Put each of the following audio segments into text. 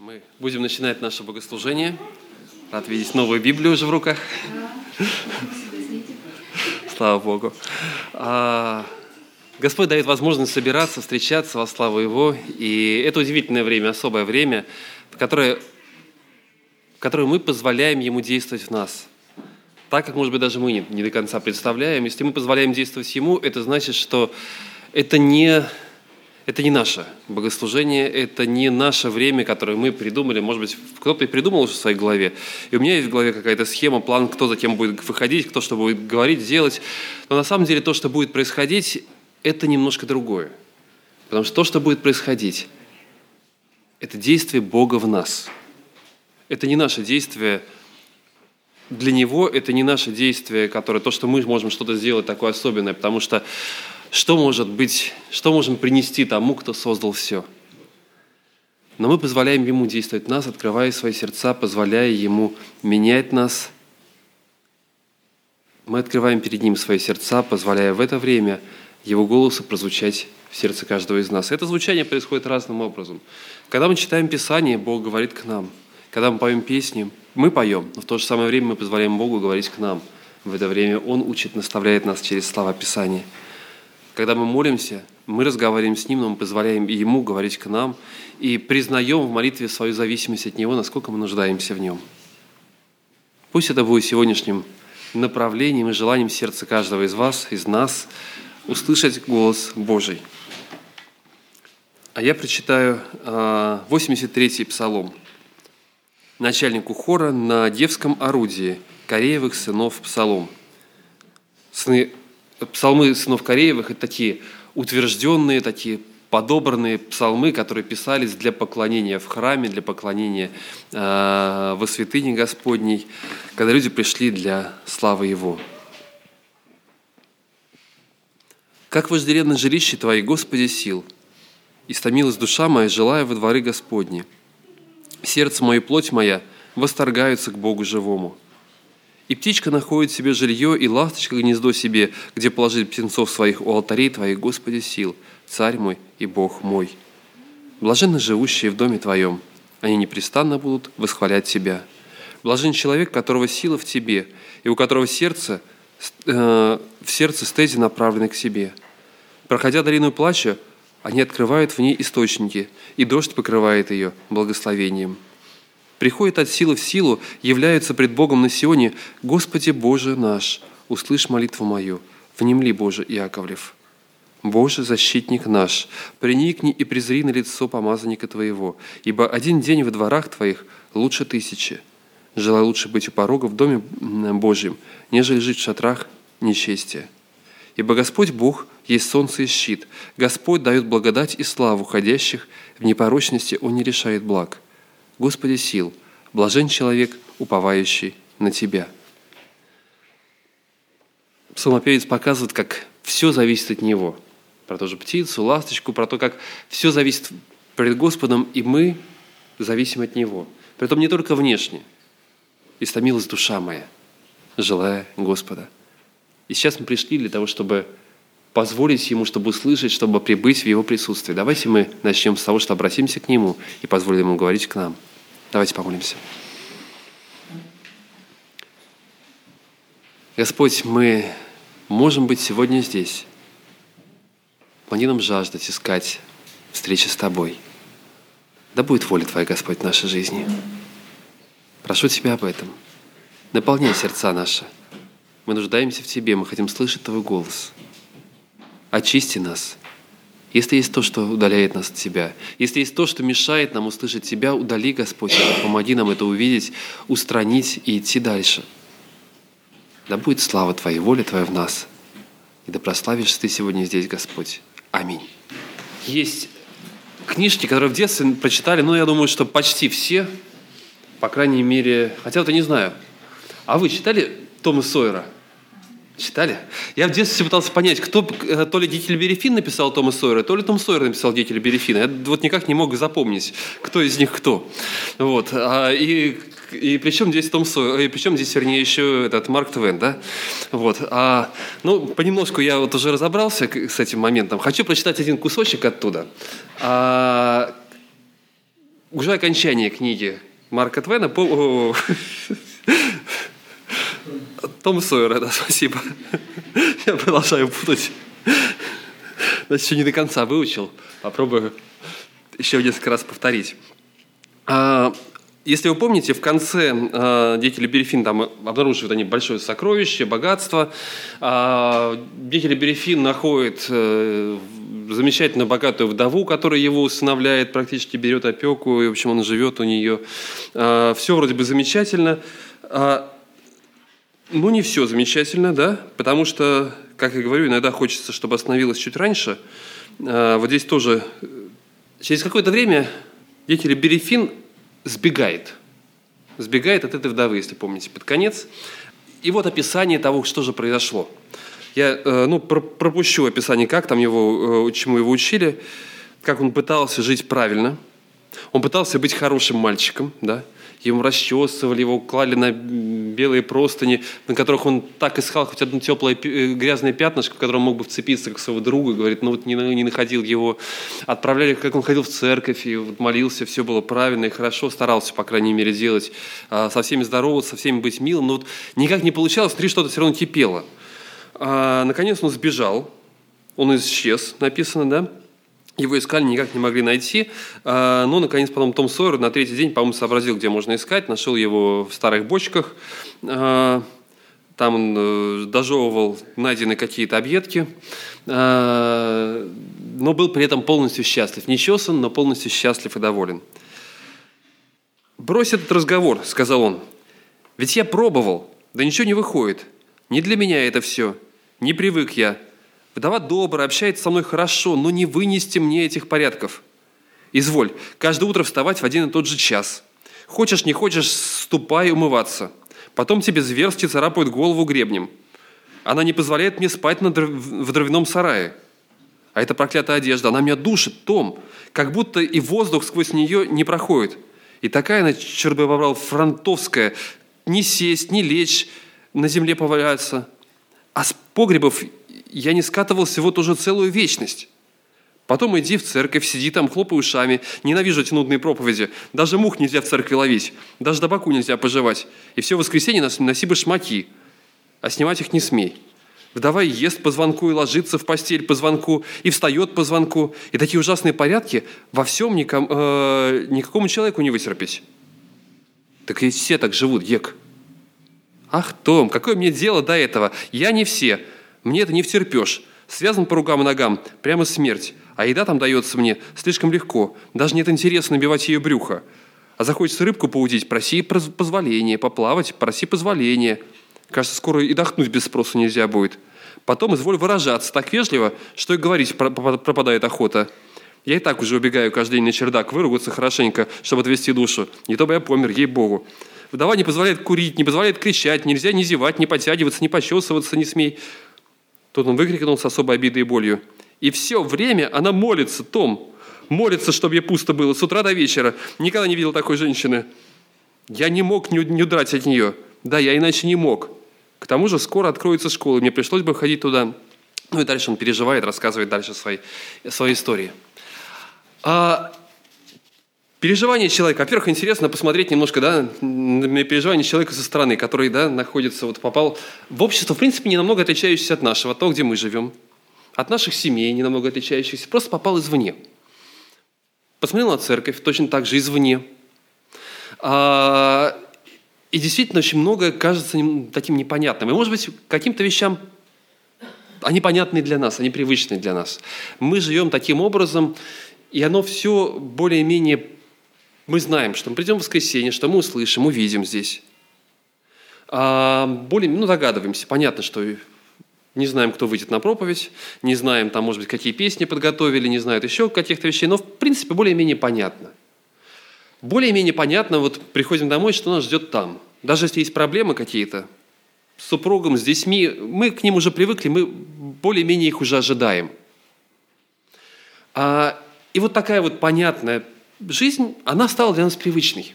Мы будем начинать наше богослужение. Рад видеть новую Библию уже в руках. Слава Богу. А, Господь дает возможность собираться, встречаться во славу Его. И это удивительное время, особое время, в которое, в которое мы позволяем Ему действовать в нас. Так, как, может быть, даже мы не, не до конца представляем. Если мы позволяем действовать Ему, это значит, что это не это не наше богослужение, это не наше время, которое мы придумали. Может быть, кто-то и придумал уже в своей голове. И у меня есть в голове какая-то схема, план, кто затем будет выходить, кто что будет говорить, делать. Но на самом деле то, что будет происходить, это немножко другое. Потому что то, что будет происходить, это действие Бога в нас. Это не наше действие для Него, это не наше действие, которое то, что мы можем что-то сделать такое особенное, потому что что может быть, что можем принести тому, кто создал все. Но мы позволяем Ему действовать в нас, открывая свои сердца, позволяя Ему менять нас. Мы открываем перед Ним свои сердца, позволяя в это время Его голосу прозвучать в сердце каждого из нас. Это звучание происходит разным образом. Когда мы читаем Писание, Бог говорит к нам. Когда мы поем песни, мы поем, но в то же самое время мы позволяем Богу говорить к нам. В это время Он учит, наставляет нас через слова Писания – когда мы молимся, мы разговариваем с Ним, но мы позволяем Ему говорить к нам и признаем в молитве свою зависимость от Него, насколько мы нуждаемся в Нем. Пусть это будет сегодняшним направлением и желанием сердца каждого из вас, из нас, услышать голос Божий. А я прочитаю 83-й а, псалом. Начальнику хора на девском орудии Кореевых сынов псалом. Сыны псалмы сынов Кореевых – это такие утвержденные, такие подобранные псалмы, которые писались для поклонения в храме, для поклонения э, во святыне Господней, когда люди пришли для славы Его. «Как вожделенно жилище Твои, Господи, сил! Истомилась душа моя, желая во дворы Господни. Сердце мое и плоть моя восторгаются к Богу живому». И птичка находит себе жилье, и ласточка гнездо себе, где положить птенцов своих у алтарей Твоих, Господи, сил, Царь мой и Бог мой. Блаженны живущие в доме Твоем, они непрестанно будут восхвалять Тебя. Блажен человек, которого сила в Тебе, и у которого сердце, э, в сердце стези направлены к себе. Проходя долину плача, они открывают в ней источники, и дождь покрывает ее благословением приходят от силы в силу, являются пред Богом на Сионе, «Господи Боже наш, услышь молитву мою, внемли, Боже Иаковлев». Боже, защитник наш, приникни и презри на лицо помазанника Твоего, ибо один день во дворах Твоих лучше тысячи. Желаю лучше быть у порога в доме Божьем, нежели жить в шатрах нечестия. Ибо Господь Бог есть солнце и щит. Господь дает благодать и славу ходящих, в непорочности Он не решает благ. Господи сил, блажен человек, уповающий на Тебя. Псалмопевец показывает, как все зависит от Него. Про ту же птицу, ласточку, про то, как все зависит перед Господом, и мы зависим от Него. Притом не только внешне. «Истомилась душа моя, желая Господа». И сейчас мы пришли для того, чтобы позволить Ему, чтобы услышать, чтобы прибыть в Его присутствие. Давайте мы начнем с того, что обратимся к Нему и позволим Ему говорить к нам – Давайте помолимся. Господь, мы можем быть сегодня здесь. Помоги нам жаждать, искать встречи с Тобой. Да будет воля Твоя, Господь, в нашей жизни. Прошу Тебя об этом. Наполняй сердца наши. Мы нуждаемся в Тебе, мы хотим слышать Твой голос. Очисти нас – если есть то, что удаляет нас от Тебя, если есть то, что мешает нам услышать Тебя, удали, Господь, это, помоги нам это увидеть, устранить и идти дальше. Да будет слава Твоей, воля Твоя в нас. И да прославишься Ты сегодня здесь, Господь. Аминь. Есть книжки, которые в детстве прочитали, ну, я думаю, что почти все, по крайней мере, хотя вот я не знаю. А вы читали Тома Сойера? Читали? Я в детстве пытался понять, кто э, то ли Дитель Берефин написал Тома Сойера, то ли Том Сойер написал Дитель Берефина. Я вот никак не мог запомнить, кто из них кто. Вот. А, и, и причем здесь Том Сойер, и причем здесь, вернее, еще этот Марк Твен, да? Вот. А, ну, понемножку я вот уже разобрался с этим моментом. Хочу прочитать один кусочек оттуда. А, уже окончание книги Марка Твена, том Сойера, да, спасибо. Я продолжаю путать. Значит, еще не до конца выучил. Попробую еще несколько раз повторить. А, если вы помните, в конце э, деятели Берефин там обнаруживают они большое сокровище, богатство. Э, деятели Берефин находят замечательно богатую вдову, которая его усыновляет, практически берет опеку, и, в общем, он живет у нее. Все вроде бы замечательно. Ну, не все замечательно, да, потому что, как я говорю, иногда хочется, чтобы остановилось чуть раньше. Э, вот здесь тоже через какое-то время деятель Берефин сбегает. Сбегает от этой вдовы, если помните, под конец. И вот описание того, что же произошло. Я э, ну, пропущу описание, как там его, э, чему его учили, как он пытался жить правильно. Он пытался быть хорошим мальчиком, да, ему расчесывали, его клали на белые простыни, на которых он так искал хоть одно теплое э, грязное пятнышко, в котором мог бы вцепиться, как своего друга, говорит, но вот не, не находил его. Отправляли, как он ходил в церковь и вот молился, все было правильно и хорошо, старался, по крайней мере, делать, а, со всеми здороваться, со всеми быть милым, но вот никак не получалось, внутри что-то все равно кипело. А, наконец он сбежал, он исчез, написано, да, его искали, никак не могли найти. А, но, наконец, потом Том Сойер на третий день, по-моему, сообразил, где можно искать. Нашел его в старых бочках. А, там он э, дожевывал найденные какие-то объедки. А, но был при этом полностью счастлив. Не чесан, но полностью счастлив и доволен. «Брось этот разговор», — сказал он. «Ведь я пробовал, да ничего не выходит. Не для меня это все. Не привык я. Вдова добрая, общается со мной хорошо, но не вынести мне этих порядков. Изволь, каждое утро вставать в один и тот же час. Хочешь, не хочешь, ступай умываться. Потом тебе зверски царапают голову гребнем. Она не позволяет мне спать на дров... в дровяном сарае. А эта проклятая одежда, она меня душит, Том, как будто и воздух сквозь нее не проходит. И такая она, черт бы побрал, фронтовская, не сесть, не лечь, на земле поваляться. А с погребов я не скатывался вот уже целую вечность. Потом иди в церковь, сиди там, хлопай ушами. Ненавижу эти нудные проповеди. Даже мух нельзя в церкви ловить. Даже табаку нельзя пожевать. И все воскресенье носи бы шмаки. А снимать их не смей. Вдова ест по звонку и ложится в постель по звонку, и встает по звонку. И такие ужасные порядки во всем ником, э, никакому человеку не вытерпеть. Так ведь все так живут, Ек. Ах, Том, какое мне дело до этого? Я не все. Мне это не втерпешь. Связан по рукам и ногам, прямо смерть. А еда там дается мне слишком легко. Даже нет интереса набивать ее брюхо. А захочется рыбку поудить, проси позволения. Поплавать, проси позволения. Кажется, скоро и дохнуть без спроса нельзя будет. Потом изволь выражаться так вежливо, что и говорить пропадает охота. Я и так уже убегаю каждый день на чердак, выругаться хорошенько, чтобы отвести душу. Не то бы я помер, ей-богу. Вдова не позволяет курить, не позволяет кричать, нельзя ни зевать, ни подтягиваться, ни почесываться, не смей. Тут он выкрикнул с особой обидой и болью. И все время она молится, Том, молится, чтобы ей пусто было, с утра до вечера. Никогда не видел такой женщины. Я не мог не, не удрать от нее. Да, я иначе не мог. К тому же скоро откроется школа, мне пришлось бы ходить туда. Ну и дальше он переживает, рассказывает дальше свои, свои истории. А Переживания человека. Во-первых, интересно посмотреть немножко да, на переживания человека со стороны, который да, находится, вот попал в общество, в принципе, не намного отличающееся от нашего, от того, где мы живем, от наших семей, не намного отличающихся, просто попал извне. Посмотрел на церковь, точно так же извне. А, и действительно очень многое кажется таким непонятным. И, может быть, каким-то вещам они понятны для нас, они привычны для нас. Мы живем таким образом, и оно все более-менее мы знаем, что мы придем в воскресенье, что мы услышим, увидим здесь. А более, ну, догадываемся. Понятно, что не знаем, кто выйдет на проповедь, не знаем, там, может быть, какие песни подготовили, не знают еще каких-то вещей, но, в принципе, более-менее понятно. Более-менее понятно, вот приходим домой, что нас ждет там. Даже если есть проблемы какие-то с супругом, с детьми, мы к ним уже привыкли, мы более-менее их уже ожидаем. А, и вот такая вот понятная жизнь, она стала для нас привычной.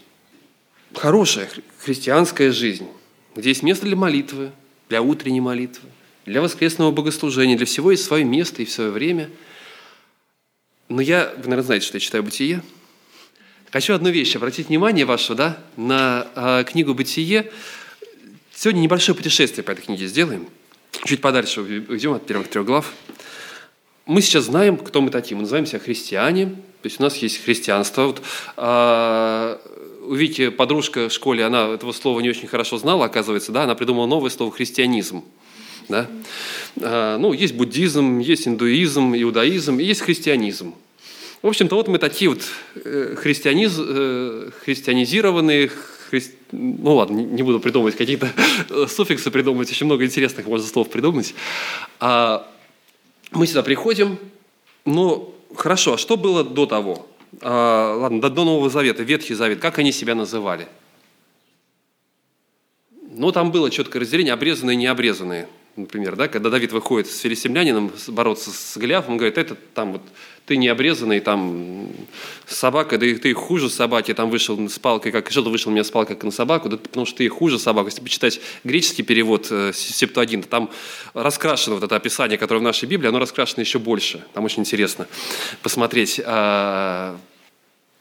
Хорошая христианская жизнь, где есть место для молитвы, для утренней молитвы, для воскресного богослужения, для всего есть свое место и свое время. Но я, вы, наверное, знаете, что я читаю «Бытие». Хочу одну вещь обратить внимание ваше да, на э, книгу «Бытие». Сегодня небольшое путешествие по этой книге сделаем. Чуть подальше уйдем от первых трех глав. Мы сейчас знаем, кто мы такие. Мы называем себя христиане. То есть у нас есть христианство. Вот, э, увидите, подружка в школе, она этого слова не очень хорошо знала, оказывается, да, она придумала новое слово «христианизм». Да? Э, ну, есть буддизм, есть индуизм, иудаизм, и есть христианизм. В общем-то, вот мы такие вот э, христианиз, э, христианизированные, хри... ну ладно, не буду придумывать какие-то суффиксы, придумывать, еще много интересных можно слов придумать. А мы сюда приходим, но хорошо, а что было до того? А, ладно, до, до Нового Завета, Ветхий Завет, как они себя называли? Ну, там было четкое разделение, обрезанные и необрезанные например, да, когда Давид выходит с филистимлянином бороться с Голиафом, он говорит, это там вот ты не обрезанный, там собака, да и ты хуже собаки, там вышел с палкой, как жил, вышел меня с палкой, как на собаку, да, потому что ты хуже собаку. Если почитать греческий перевод э, Септуагинта, там раскрашено вот это описание, которое в нашей Библии, оно раскрашено еще больше. Там очень интересно посмотреть. А,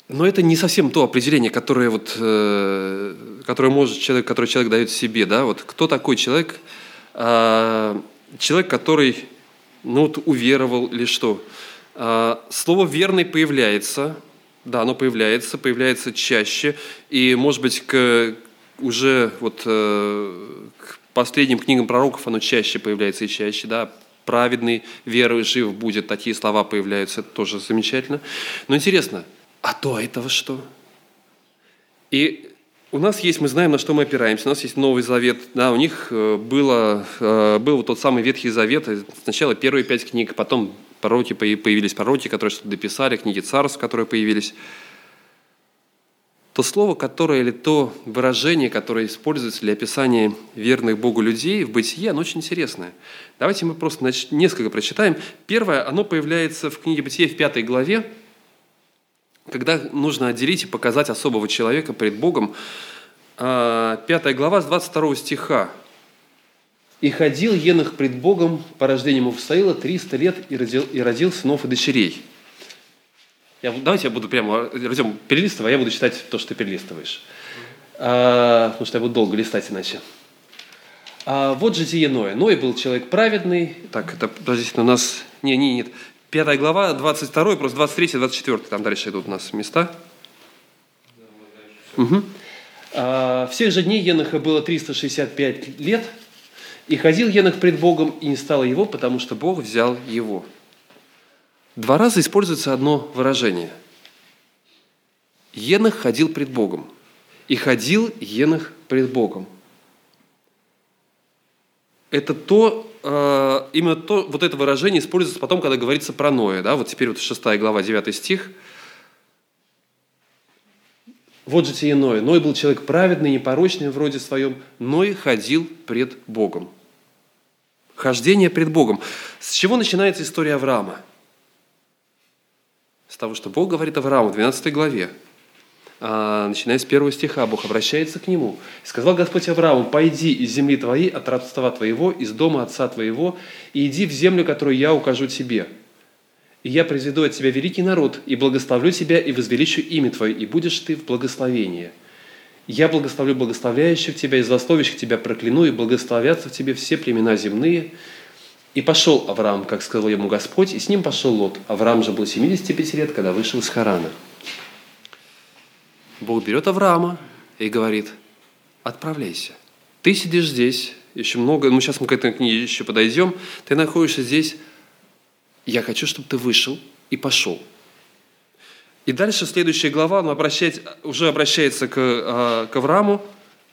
но это не совсем то определение, которое, вот, э, которое, может человек, которое человек дает себе. Да? Вот кто такой человек, человек, который ну, вот, уверовал или что. А, слово «верный» появляется, да, оно появляется, появляется чаще, и, может быть, к уже вот э, к последним книгам пророков оно чаще появляется и чаще, да, праведный, верой жив будет, такие слова появляются, это тоже замечательно. Но интересно, а до этого что? И у нас есть, мы знаем, на что мы опираемся. У нас есть Новый Завет. Да, у них э, было, э, был тот самый Ветхий Завет. Сначала первые пять книг, потом пророки, появились пророки, которые что-то дописали, книги царств, которые появились. То слово, которое или то выражение, которое используется для описания верных Богу людей в бытие, оно очень интересное. Давайте мы просто несколько прочитаем. Первое, оно появляется в книге Бытия в пятой главе, когда нужно отделить и показать особого человека пред Богом, а, пятая глава с 22 стиха. «И ходил Енах пред Богом по рождению Муфсаила 300 лет и родил, и родил сынов и дочерей». Я, давайте я буду прямо, Артем, перелистывай, а я буду читать то, что ты перелистываешь. А, потому что я буду долго листать иначе. А, вот житие Ноя. Ной был человек праведный. Так, это, подождите, у нас... Не, не, нет. Пятая глава, 22, просто 23, 24, там дальше идут у нас места. Угу. А, всех же дней Еноха было 365 лет, и ходил Енох пред Богом, и не стало его, потому что Бог взял его. Два раза используется одно выражение. Енох ходил пред Богом. И ходил Енох пред Богом. Это то, Э, именно то, вот это выражение используется потом, когда говорится про Ноя. Да? Вот теперь вот 6 глава, 9 стих. Вот же тебе Ной. Ной был человек праведный, непорочный в роде своем. Ной ходил пред Богом. Хождение пред Богом. С чего начинается история Авраама? С того, что Бог говорит Аврааму в 12 главе. А, начиная с первого стиха, Бог обращается к нему. «Сказал Господь Аврааму, пойди из земли твоей, от родства твоего, из дома отца твоего, и иди в землю, которую я укажу тебе. И я произведу от тебя великий народ, и благословлю тебя, и возвеличу имя твое, и будешь ты в благословении. Я благословлю благословляющих тебя, и злословящих тебя прокляну, и благословятся в тебе все племена земные». И пошел Авраам, как сказал ему Господь, и с ним пошел Лот. Авраам же был 75 лет, когда вышел из Харана. Бог берет Авраама и говорит, отправляйся. Ты сидишь здесь, еще много, ну сейчас мы к этой книге еще подойдем, ты находишься здесь, я хочу, чтобы ты вышел и пошел. И дальше следующая глава, она обращает, уже обращается к, а, к Аврааму,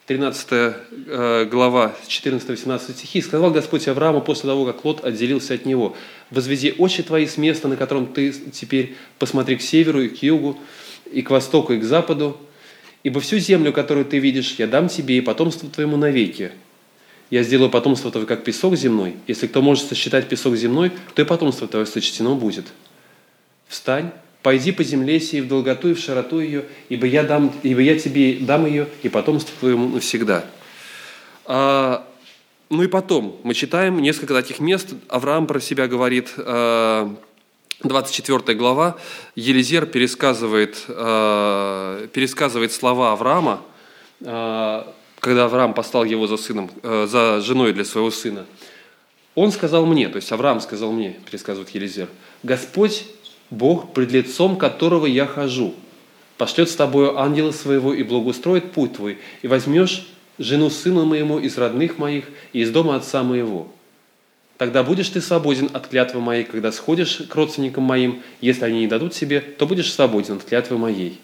13 а, глава, 14-18 стихи. «Сказал Господь Аврааму после того, как Лот отделился от него, «Возведи очи твои с места, на котором ты теперь посмотри к северу и к югу, и к востоку, и к западу, ибо всю землю, которую ты видишь, я дам тебе и потомству твоему навеки. Я сделаю потомство твое, как песок земной. Если кто может сосчитать песок земной, то и потомство твое сочтено будет. Встань, пойди по земле сей в долготу и в широту ее, ибо я, дам, ибо я тебе дам ее и потомство твоему навсегда». А, ну и потом, мы читаем несколько таких мест. Авраам про себя говорит, а, 24 глава, Елизер пересказывает, э, пересказывает слова Авраама, э, когда Авраам послал его за, сыном, э, за женой для своего сына. Он сказал мне, то есть Авраам сказал мне, пересказывает Елизер, «Господь, Бог, пред лицом которого я хожу, пошлет с тобою ангела своего и благоустроит путь твой, и возьмешь жену сына моему из родных моих и из дома отца моего» Тогда будешь ты свободен от клятвы моей, когда сходишь к родственникам моим. Если они не дадут себе, то будешь свободен от клятвы моей.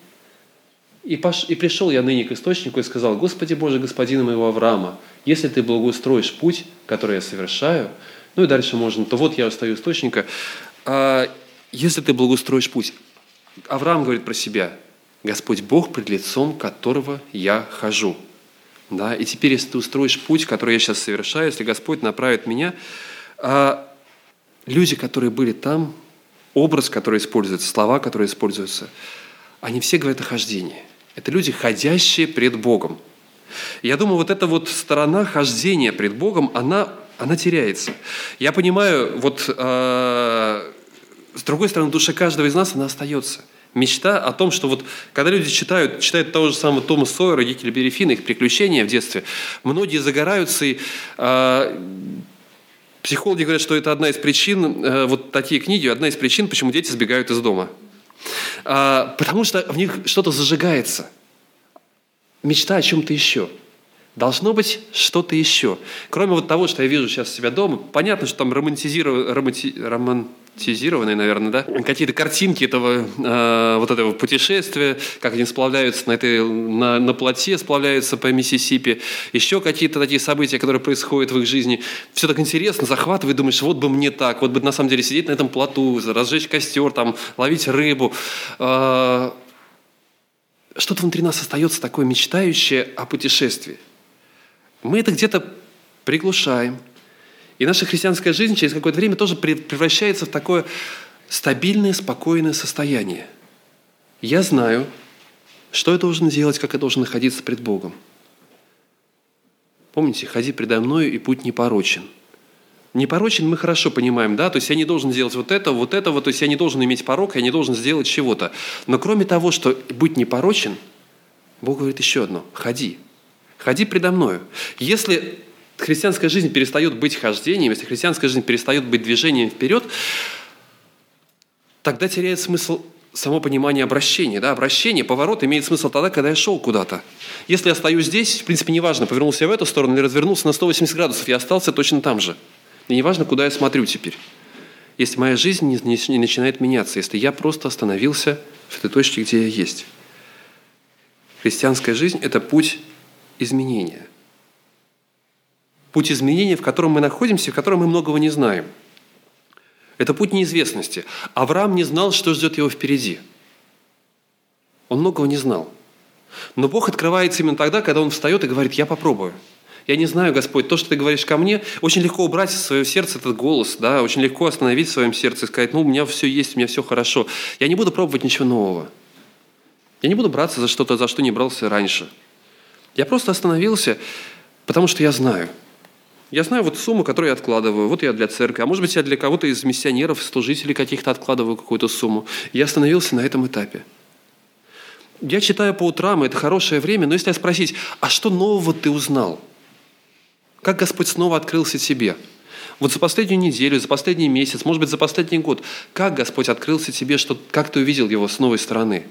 И, пош... и пришел я ныне к источнику и сказал, Господи Боже, Господина моего Авраама, если ты благоустроишь путь, который я совершаю, ну и дальше можно, то вот я устаю источника, а, если ты благоустроишь путь, Авраам говорит про себя, Господь Бог, пред лицом которого я хожу. Да? И теперь, если ты устроишь путь, который я сейчас совершаю, если Господь направит меня, а люди, которые были там, образ, который используется, слова, которые используются, они все говорят о хождении. Это люди, ходящие пред Богом. Я думаю, вот эта вот сторона хождения пред Богом, она, она теряется. Я понимаю, вот э, с другой стороны, в душе каждого из нас она остается. Мечта о том, что вот когда люди читают, читают того же самого Тома Сойера, Геккельбери Финна, их приключения в детстве, многие загораются и э, Психологи говорят, что это одна из причин, э, вот такие книги, одна из причин, почему дети сбегают из дома. А, потому что в них что-то зажигается. Мечта о чем-то еще. Должно быть что-то еще. Кроме вот того, что я вижу сейчас себя дома, понятно, что там романтизированное, романти, роман, романтизированные, наверное, да, какие-то картинки этого э, вот этого путешествия, как они сплавляются на этой на, на плоте, сплавляются по Миссисипи, еще какие-то такие события, которые происходят в их жизни. Все так интересно, захватывает, думаешь, вот бы мне так, вот бы на самом деле сидеть на этом плоту, разжечь костер, там ловить рыбу. Э, что-то внутри нас остается такое мечтающее о путешествии. Мы это где-то приглушаем, и наша христианская жизнь через какое-то время тоже превращается в такое стабильное, спокойное состояние. Я знаю, что я должен делать, как я должен находиться пред Богом. Помните, ходи предо мною, и путь непорочен. Непорочен мы хорошо понимаем, да, то есть я не должен делать вот это, вот этого, то есть я не должен иметь порог, я не должен сделать чего-то. Но кроме того, что быть непорочен, Бог говорит еще одно – ходи. Ходи предо мною. Если христианская жизнь перестает быть хождением, если христианская жизнь перестает быть движением вперед, тогда теряет смысл само понимание обращения. Да? Обращение, поворот имеет смысл тогда, когда я шел куда-то. Если я стою здесь, в принципе, неважно, повернулся я в эту сторону или развернулся на 180 градусов, я остался точно там же. И неважно, куда я смотрю теперь. Если моя жизнь не, не, не начинает меняться, если я просто остановился в этой точке, где я есть. Христианская жизнь – это путь изменения – путь изменения, в котором мы находимся, в котором мы многого не знаем. Это путь неизвестности. Авраам не знал, что ждет его впереди. Он многого не знал. Но Бог открывается именно тогда, когда он встает и говорит, я попробую. Я не знаю, Господь, то, что ты говоришь ко мне, очень легко убрать из своего сердца этот голос, да, очень легко остановить в своем сердце и сказать, ну, у меня все есть, у меня все хорошо. Я не буду пробовать ничего нового. Я не буду браться за что-то, за что не брался раньше. Я просто остановился, потому что я знаю – я знаю вот сумму, которую я откладываю. Вот я для церкви. А может быть, я для кого-то из миссионеров, служителей каких-то откладываю какую-то сумму. Я остановился на этом этапе. Я читаю по утрам, и это хорошее время, но если спросить, а что нового ты узнал? Как Господь снова открылся тебе? Вот за последнюю неделю, за последний месяц, может быть, за последний год, как Господь открылся тебе, что, как ты увидел Его с новой стороны?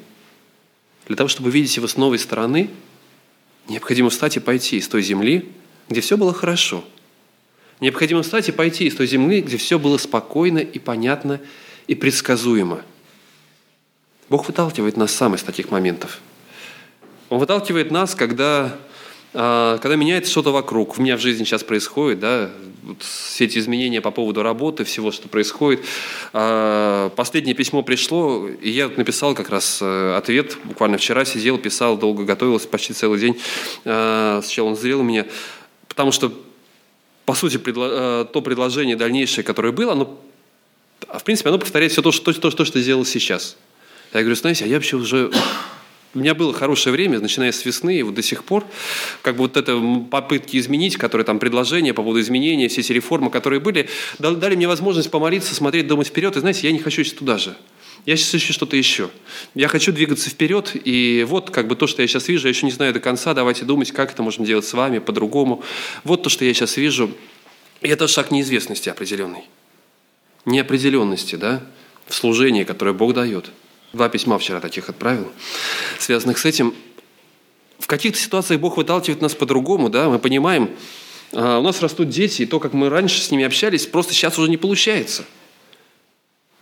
Для того, чтобы увидеть Его с новой стороны, необходимо встать и пойти из той земли, где все было хорошо – Необходимо встать и пойти из той земли, где все было спокойно и понятно и предсказуемо. Бог выталкивает нас сам из таких моментов. Он выталкивает нас, когда, когда меняется что-то вокруг. У меня в жизни сейчас происходит, да, вот все эти изменения по поводу работы, всего, что происходит. А, последнее письмо пришло, и я написал как раз э, ответ. Буквально вчера сидел, писал, долго готовился, почти целый день. А, сначала он сделал меня, потому что по сути, э, то предложение дальнейшее, которое было, оно, в принципе, оно повторяет все то, что, то, то, что сделал сейчас. Я говорю, знаете, а я вообще уже у меня было хорошее время, начиная с весны, и вот до сих пор, как бы вот это попытки изменить, которые там предложения по поводу изменения, все эти реформы, которые были, дали мне возможность помолиться, смотреть, думать вперед. И знаете, я не хочу сейчас туда же. Я сейчас ищу что-то еще. Я хочу двигаться вперед, и вот как бы то, что я сейчас вижу, я еще не знаю до конца, давайте думать, как это можем делать с вами по-другому. Вот то, что я сейчас вижу, и это шаг неизвестности определенный. Неопределенности, да, в служении, которое Бог дает. Два письма вчера таких отправил, связанных с этим. В каких-то ситуациях Бог выталкивает нас по-другому, да, мы понимаем, а, у нас растут дети, и то, как мы раньше с ними общались, просто сейчас уже не получается –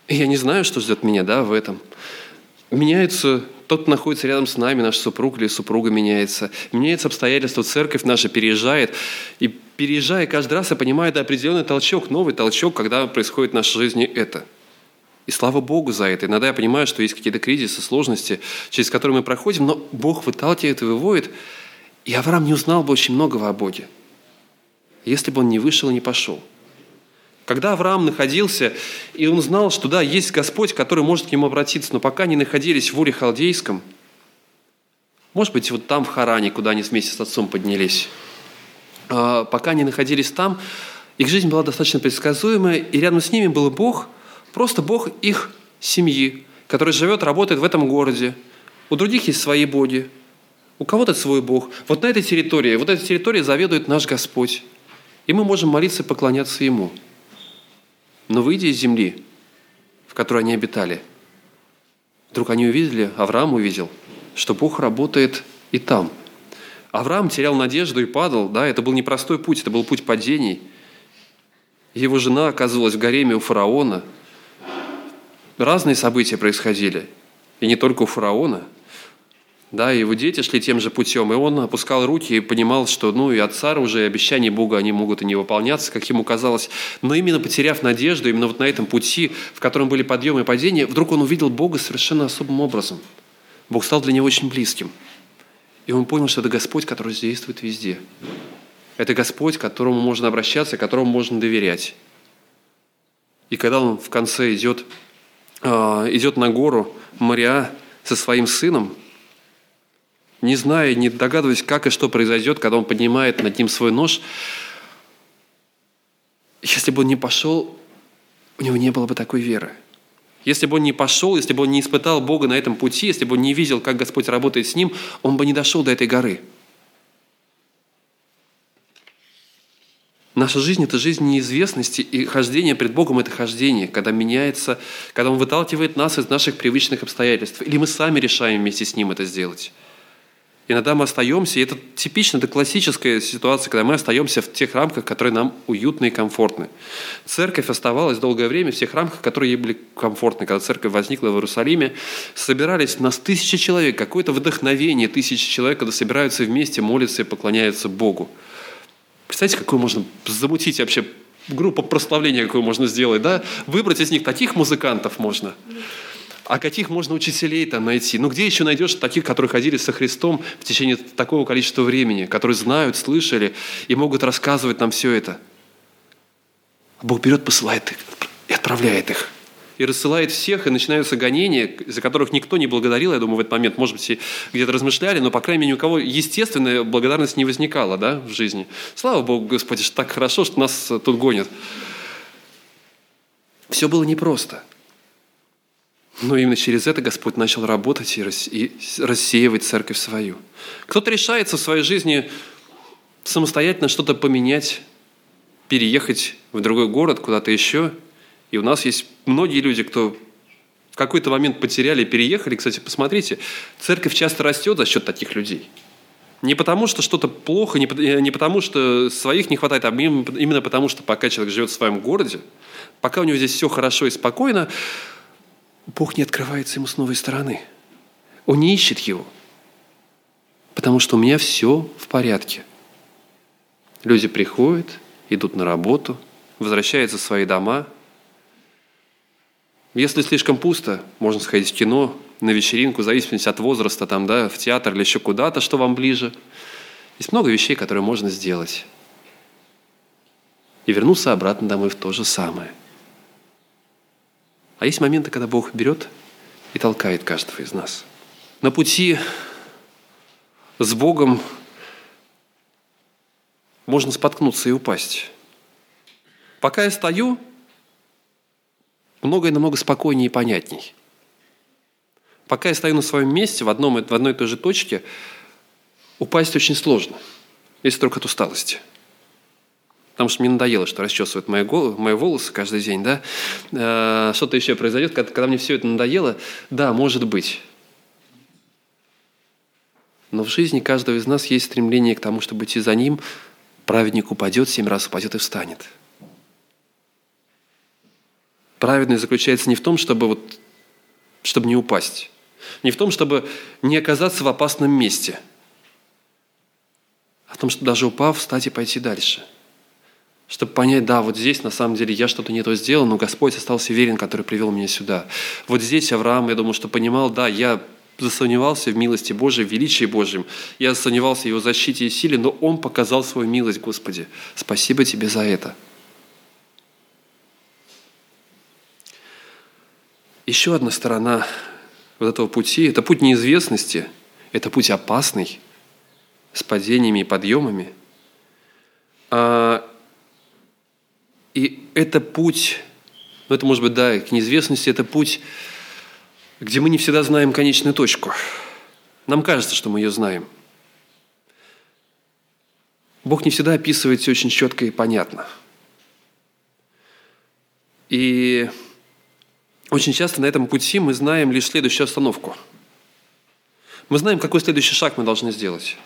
и я не знаю, что ждет меня да, в этом. Меняется тот, кто находится рядом с нами, наш супруг или супруга меняется. Меняется обстоятельства, церковь наша переезжает. И переезжая каждый раз, я понимаю, это определенный толчок, новый толчок, когда происходит в нашей жизни это. И слава Богу за это. Иногда я понимаю, что есть какие-то кризисы, сложности, через которые мы проходим, но Бог выталкивает и выводит. И Авраам не узнал бы очень многого о Боге, если бы он не вышел и не пошел – когда Авраам находился, и он знал, что да, есть Господь, который может к нему обратиться, но пока они находились в Уре Халдейском, может быть, вот там, в Харане, куда они вместе с отцом поднялись, а, пока они находились там, их жизнь была достаточно предсказуемая, и рядом с ними был Бог, просто Бог их семьи, который живет, работает в этом городе. У других есть свои боги, у кого-то свой Бог. Вот на этой территории, вот этой территорией заведует наш Господь. И мы можем молиться и поклоняться Ему – но выйдя из земли, в которой они обитали, вдруг они увидели, Авраам увидел, что Бог работает и там. Авраам терял надежду и падал, да, это был непростой путь, это был путь падений. Его жена оказывалась в гареме у фараона. Разные события происходили. И не только у фараона – да, его дети шли тем же путем, и он опускал руки и понимал, что ну и от цара уже обещания Бога, они могут и не выполняться, как ему казалось. Но именно потеряв надежду, именно вот на этом пути, в котором были подъемы и падения, вдруг он увидел Бога совершенно особым образом. Бог стал для него очень близким. И он понял, что это Господь, который действует везде. Это Господь, к которому можно обращаться, которому можно доверять. И когда он в конце идет, идет на гору Мария со своим сыном, не зная, не догадываясь, как и что произойдет, когда он поднимает над ним свой нож, если бы он не пошел, у него не было бы такой веры. Если бы он не пошел, если бы он не испытал Бога на этом пути, если бы он не видел, как Господь работает с ним, он бы не дошел до этой горы. Наша жизнь – это жизнь неизвестности, и хождение пред Богом – это хождение, когда меняется, когда Он выталкивает нас из наших привычных обстоятельств, или мы сами решаем вместе с Ним это сделать. Иногда мы остаемся, и это типично, это классическая ситуация, когда мы остаемся в тех рамках, которые нам уютны и комфортны. Церковь оставалась долгое время в тех рамках, которые ей были комфортны. Когда церковь возникла в Иерусалиме, собирались нас тысячи человек, какое-то вдохновение тысячи человек, когда собираются вместе, молятся и поклоняются Богу. Представьте, какую можно замутить вообще группу прославления, какую можно сделать, да? Выбрать из них таких музыкантов можно – а каких можно учителей там найти? Ну где еще найдешь таких, которые ходили со Христом в течение такого количества времени, которые знают, слышали и могут рассказывать нам все это? А Бог берет, посылает их и отправляет их. И рассылает всех, и начинаются гонения, за которых никто не благодарил, я думаю, в этот момент, может быть, где-то размышляли, но, по крайней мере, ни у кого естественная благодарность не возникала да, в жизни. Слава Богу, Господи, что так хорошо, что нас тут гонят. Все было непросто – но именно через это Господь начал работать и рассеивать церковь свою. Кто-то решается в своей жизни самостоятельно что-то поменять, переехать в другой город, куда-то еще. И у нас есть многие люди, кто в какой-то момент потеряли, переехали. Кстати, посмотрите, церковь часто растет за счет таких людей. Не потому, что что-то плохо, не потому, что своих не хватает, а именно потому, что пока человек живет в своем городе, пока у него здесь все хорошо и спокойно, Бог не открывается ему с новой стороны. Он не ищет его, потому что у меня все в порядке. Люди приходят, идут на работу, возвращаются в свои дома. Если слишком пусто, можно сходить в кино, на вечеринку, в зависимости от возраста, там, да, в театр или еще куда-то, что вам ближе. Есть много вещей, которые можно сделать. И вернуться обратно домой в то же самое – а есть моменты, когда Бог берет и толкает каждого из нас. на пути с Богом можно споткнуться и упасть. Пока я стою, многое намного спокойнее и понятней. Пока я стою на своем месте, в, одном, в одной и той же точке, упасть очень сложно, если только от усталости. Потому что мне надоело, что расчесывают мои, головы, мои волосы каждый день, да. Э, что-то еще произойдет, когда, когда мне все это надоело, да, может быть. Но в жизни каждого из нас есть стремление к тому, чтобы идти за ним. Праведник упадет, семь раз упадет и встанет. Праведность заключается не в том, чтобы, вот, чтобы не упасть, не в том, чтобы не оказаться в опасном месте, а в том, чтобы даже упав, встать и пойти дальше. Чтобы понять, да, вот здесь на самом деле я что-то не то сделал, но Господь остался верен, который привел меня сюда. Вот здесь Авраам, я думаю, что понимал, да, я засомневался в милости Божией, в величии Божьем. Я засомневался в Его защите и силе, но Он показал свою милость, Господи. Спасибо Тебе за это. Еще одна сторона вот этого пути – это путь неизвестности, это путь опасный, с падениями и подъемами. А, и это путь, ну это может быть, да, к неизвестности, это путь где мы не всегда знаем конечную точку. Нам кажется, что мы ее знаем. Бог не всегда описывает все очень четко и понятно. И очень часто на этом пути мы знаем лишь следующую остановку. Мы знаем, какой следующий шаг мы должны сделать,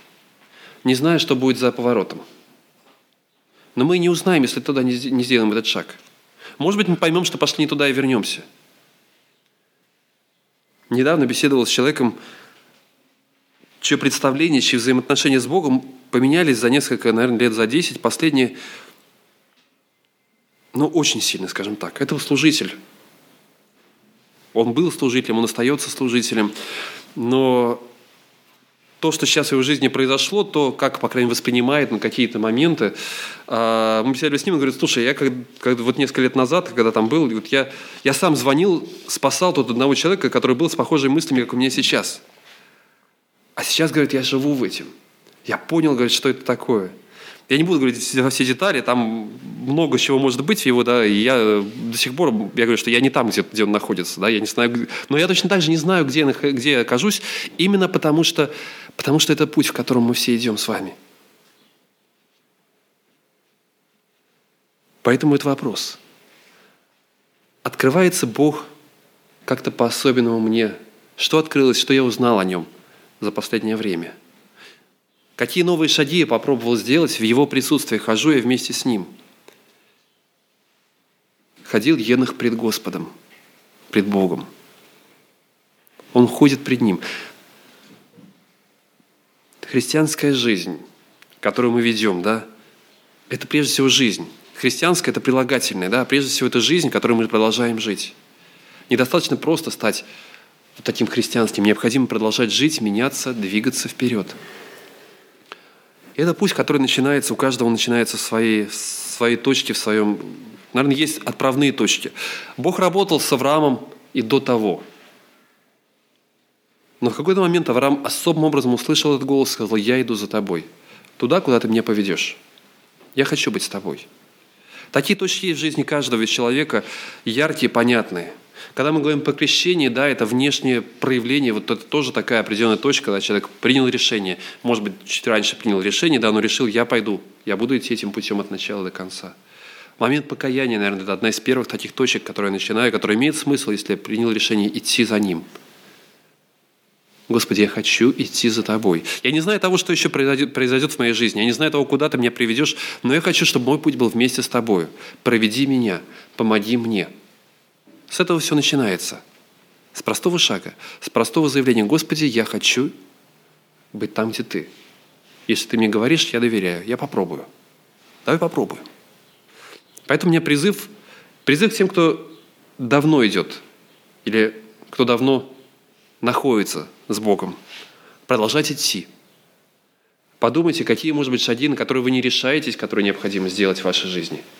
не зная, что будет за поворотом. Но мы не узнаем, если туда не сделаем этот шаг. Может быть, мы поймем, что пошли не туда и вернемся – Недавно беседовал с человеком, чье представление, чьи взаимоотношения с Богом поменялись за несколько, наверное, лет за 10. Последние, ну, очень сильно, скажем так. Это служитель. Он был служителем, он остается служителем. Но то, что сейчас в его жизни произошло, то, как, по крайней мере, воспринимает на какие-то моменты. А, мы беседовали с ним, он говорит, слушай, я как, как, вот несколько лет назад, когда там был, вот я, я сам звонил, спасал тут одного человека, который был с похожими мыслями, как у меня сейчас. А сейчас, говорит, я живу в этом. Я понял, говорит, что это такое – я не буду говорить все, все детали, там много чего может быть в его, да, и я до сих пор, я говорю, что я не там, где, где он находится, да, я не знаю, но я точно так же не знаю, где, где я окажусь, именно потому что, потому что это путь, в котором мы все идем с вами. Поэтому это вопрос. Открывается Бог как-то по-особенному мне? Что открылось, что я узнал о Нем за последнее время – Какие новые шаги я попробовал сделать в его присутствии, хожу я вместе с ним. Ходил Енах пред Господом, пред Богом. Он ходит пред Ним. Христианская жизнь, которую мы ведем, да, это прежде всего жизнь. Христианская – это прилагательное, да, прежде всего это жизнь, которую мы продолжаем жить. Недостаточно просто стать таким христианским, необходимо продолжать жить, меняться, двигаться вперед. Это путь, который начинается, у каждого начинается в своей, в своей точке, в своем... Наверное, есть отправные точки. Бог работал с Авраамом и до того. Но в какой-то момент Авраам особым образом услышал этот голос и сказал, я иду за тобой. Туда, куда ты меня поведешь. Я хочу быть с тобой. Такие точки есть в жизни каждого человека, яркие, понятные – когда мы говорим по крещению, да, это внешнее проявление, вот это тоже такая определенная точка, когда человек принял решение, может быть, чуть раньше принял решение, да, но решил, я пойду, я буду идти этим путем от начала до конца. Момент покаяния, наверное, это одна из первых таких точек, которые я начинаю, которая имеет смысл, если я принял решение идти за ним. Господи, я хочу идти за Тобой. Я не знаю того, что еще произойдет, произойдет в моей жизни. Я не знаю того, куда Ты меня приведешь, но я хочу, чтобы мой путь был вместе с Тобой. Проведи меня, помоги мне. С этого все начинается. С простого шага, с простого заявления, Господи, я хочу быть там, где Ты. Если Ты мне говоришь, я доверяю, я попробую. Давай попробуем. Поэтому у меня призыв, призыв к тем, кто давно идет, или кто давно находится с Богом. Продолжать идти. Подумайте, какие, может быть, шаги, на которые вы не решаетесь, которые необходимо сделать в вашей жизни –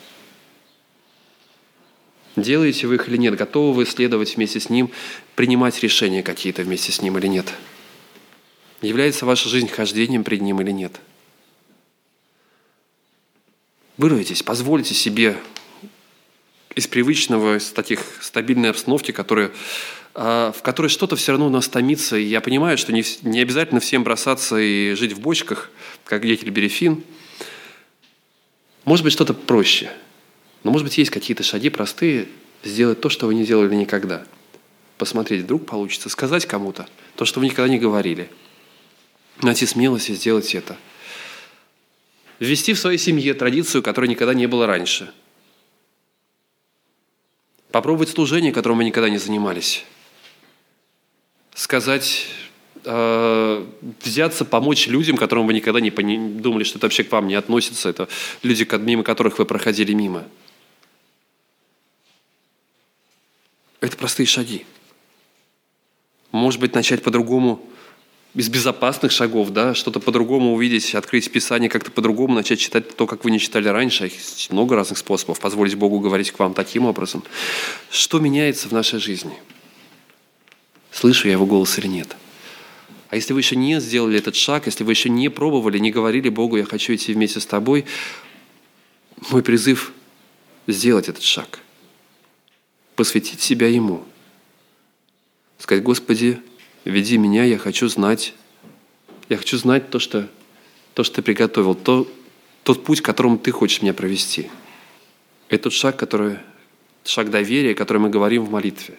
Делаете вы их или нет? Готовы вы следовать вместе с Ним, принимать решения какие-то вместе с Ним или нет? Является ваша жизнь хождением пред Ним или нет? Вырвитесь, позвольте себе из привычного, из таких стабильной обстановки, которая, а, в которой что-то все равно у нас томится. И я понимаю, что не, не обязательно всем бросаться и жить в бочках, как деятель Берефин. Может быть, что-то проще. Но, может быть, есть какие-то шаги простые, сделать то, что вы не делали никогда. Посмотреть, вдруг получится, сказать кому-то то, что вы никогда не говорили. Найти смелость и сделать это. Ввести в своей семье традицию, которой никогда не было раньше – Попробовать служение, которым мы никогда не занимались. Сказать, э, взяться, помочь людям, которым вы никогда не думали, что это вообще к вам не относится. Это люди, мимо которых вы проходили мимо. Это простые шаги. Может быть, начать по-другому из безопасных шагов, да, что-то по-другому увидеть, открыть Писание как-то по-другому, начать читать то, как вы не читали раньше. Есть много разных способов. Позволить Богу говорить к вам таким образом. Что меняется в нашей жизни? Слышу я его голос или нет? А если вы еще не сделали этот шаг, если вы еще не пробовали, не говорили Богу, я хочу идти вместе с тобой, мой призыв сделать этот шаг. Посвятить себя Ему. Сказать, Господи, веди меня, я хочу знать, я хочу знать то, что, то, что ты приготовил, то, тот путь, которым ты хочешь меня провести. Это тот шаг, который, шаг доверия, который мы говорим в молитве.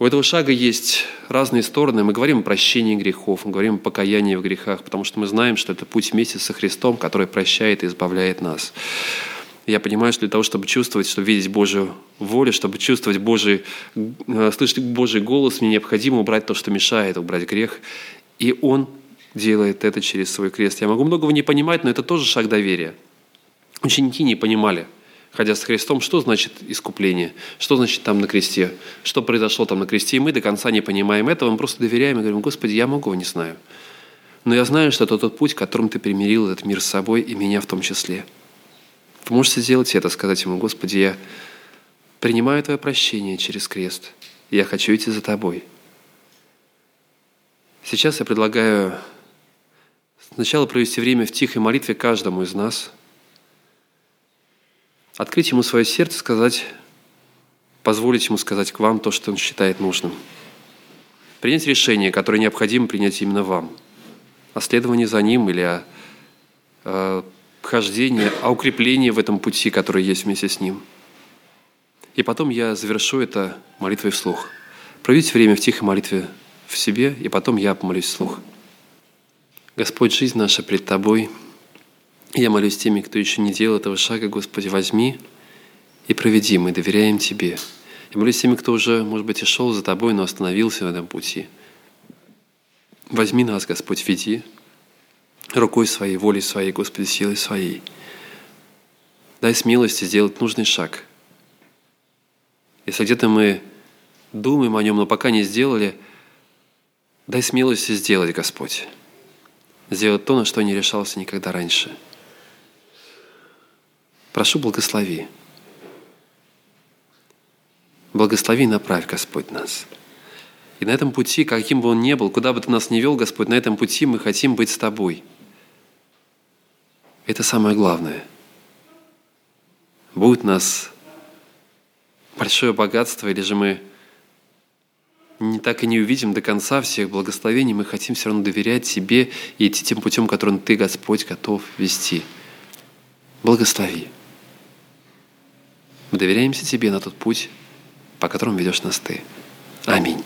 У этого шага есть разные стороны. Мы говорим о прощении грехов, мы говорим о покаянии в грехах, потому что мы знаем, что это путь вместе со Христом, который прощает и избавляет нас. Я понимаю, что для того, чтобы чувствовать, чтобы видеть Божью волю, чтобы чувствовать Божий, э, слышать Божий голос, мне необходимо убрать то, что мешает, убрать грех. И Он делает это через свой крест. Я могу многого не понимать, но это тоже шаг доверия. Ученики не понимали, ходя с Христом, что значит искупление, что значит там на кресте, что произошло там на кресте. И мы до конца не понимаем этого, мы просто доверяем и говорим, Господи, я многого не знаю. Но я знаю, что это тот путь, которым Ты примирил этот мир с собой и меня в том числе – вы можете сделать это, сказать ему, Господи, я принимаю Твое прощение через крест. Я хочу идти за Тобой. Сейчас я предлагаю сначала провести время в тихой молитве каждому из нас, открыть ему свое сердце, сказать, позволить ему сказать к вам то, что он считает нужным. Принять решение, которое необходимо принять именно вам. О следовании за ним или о, о хождение, а укрепление в этом пути, который есть вместе с Ним. И потом я завершу это молитвой вслух. Проведите время в тихой молитве в себе, и потом я помолюсь вслух. Господь, жизнь наша пред Тобой. Я молюсь теми, кто еще не делал этого шага, Господи, возьми и проведи, мы доверяем Тебе. Я молюсь теми, кто уже, может быть, и шел за Тобой, но остановился в этом пути. Возьми нас, Господь, веди, рукой своей, волей своей, Господи, силой своей. Дай смелости сделать нужный шаг. Если где-то мы думаем о нем, но пока не сделали, дай смелости сделать, Господь. Сделать то, на что не решался никогда раньше. Прошу, благослови. Благослови и направь, Господь, нас. И на этом пути, каким бы он ни был, куда бы ты нас ни вел, Господь, на этом пути мы хотим быть с Тобой – это самое главное. Будет у нас большое богатство, или же мы не так и не увидим до конца всех благословений, мы хотим все равно доверять Тебе и идти тем путем, которым Ты, Господь, готов вести. Благослови. Мы доверяемся Тебе на тот путь, по которому ведешь нас Ты. Аминь.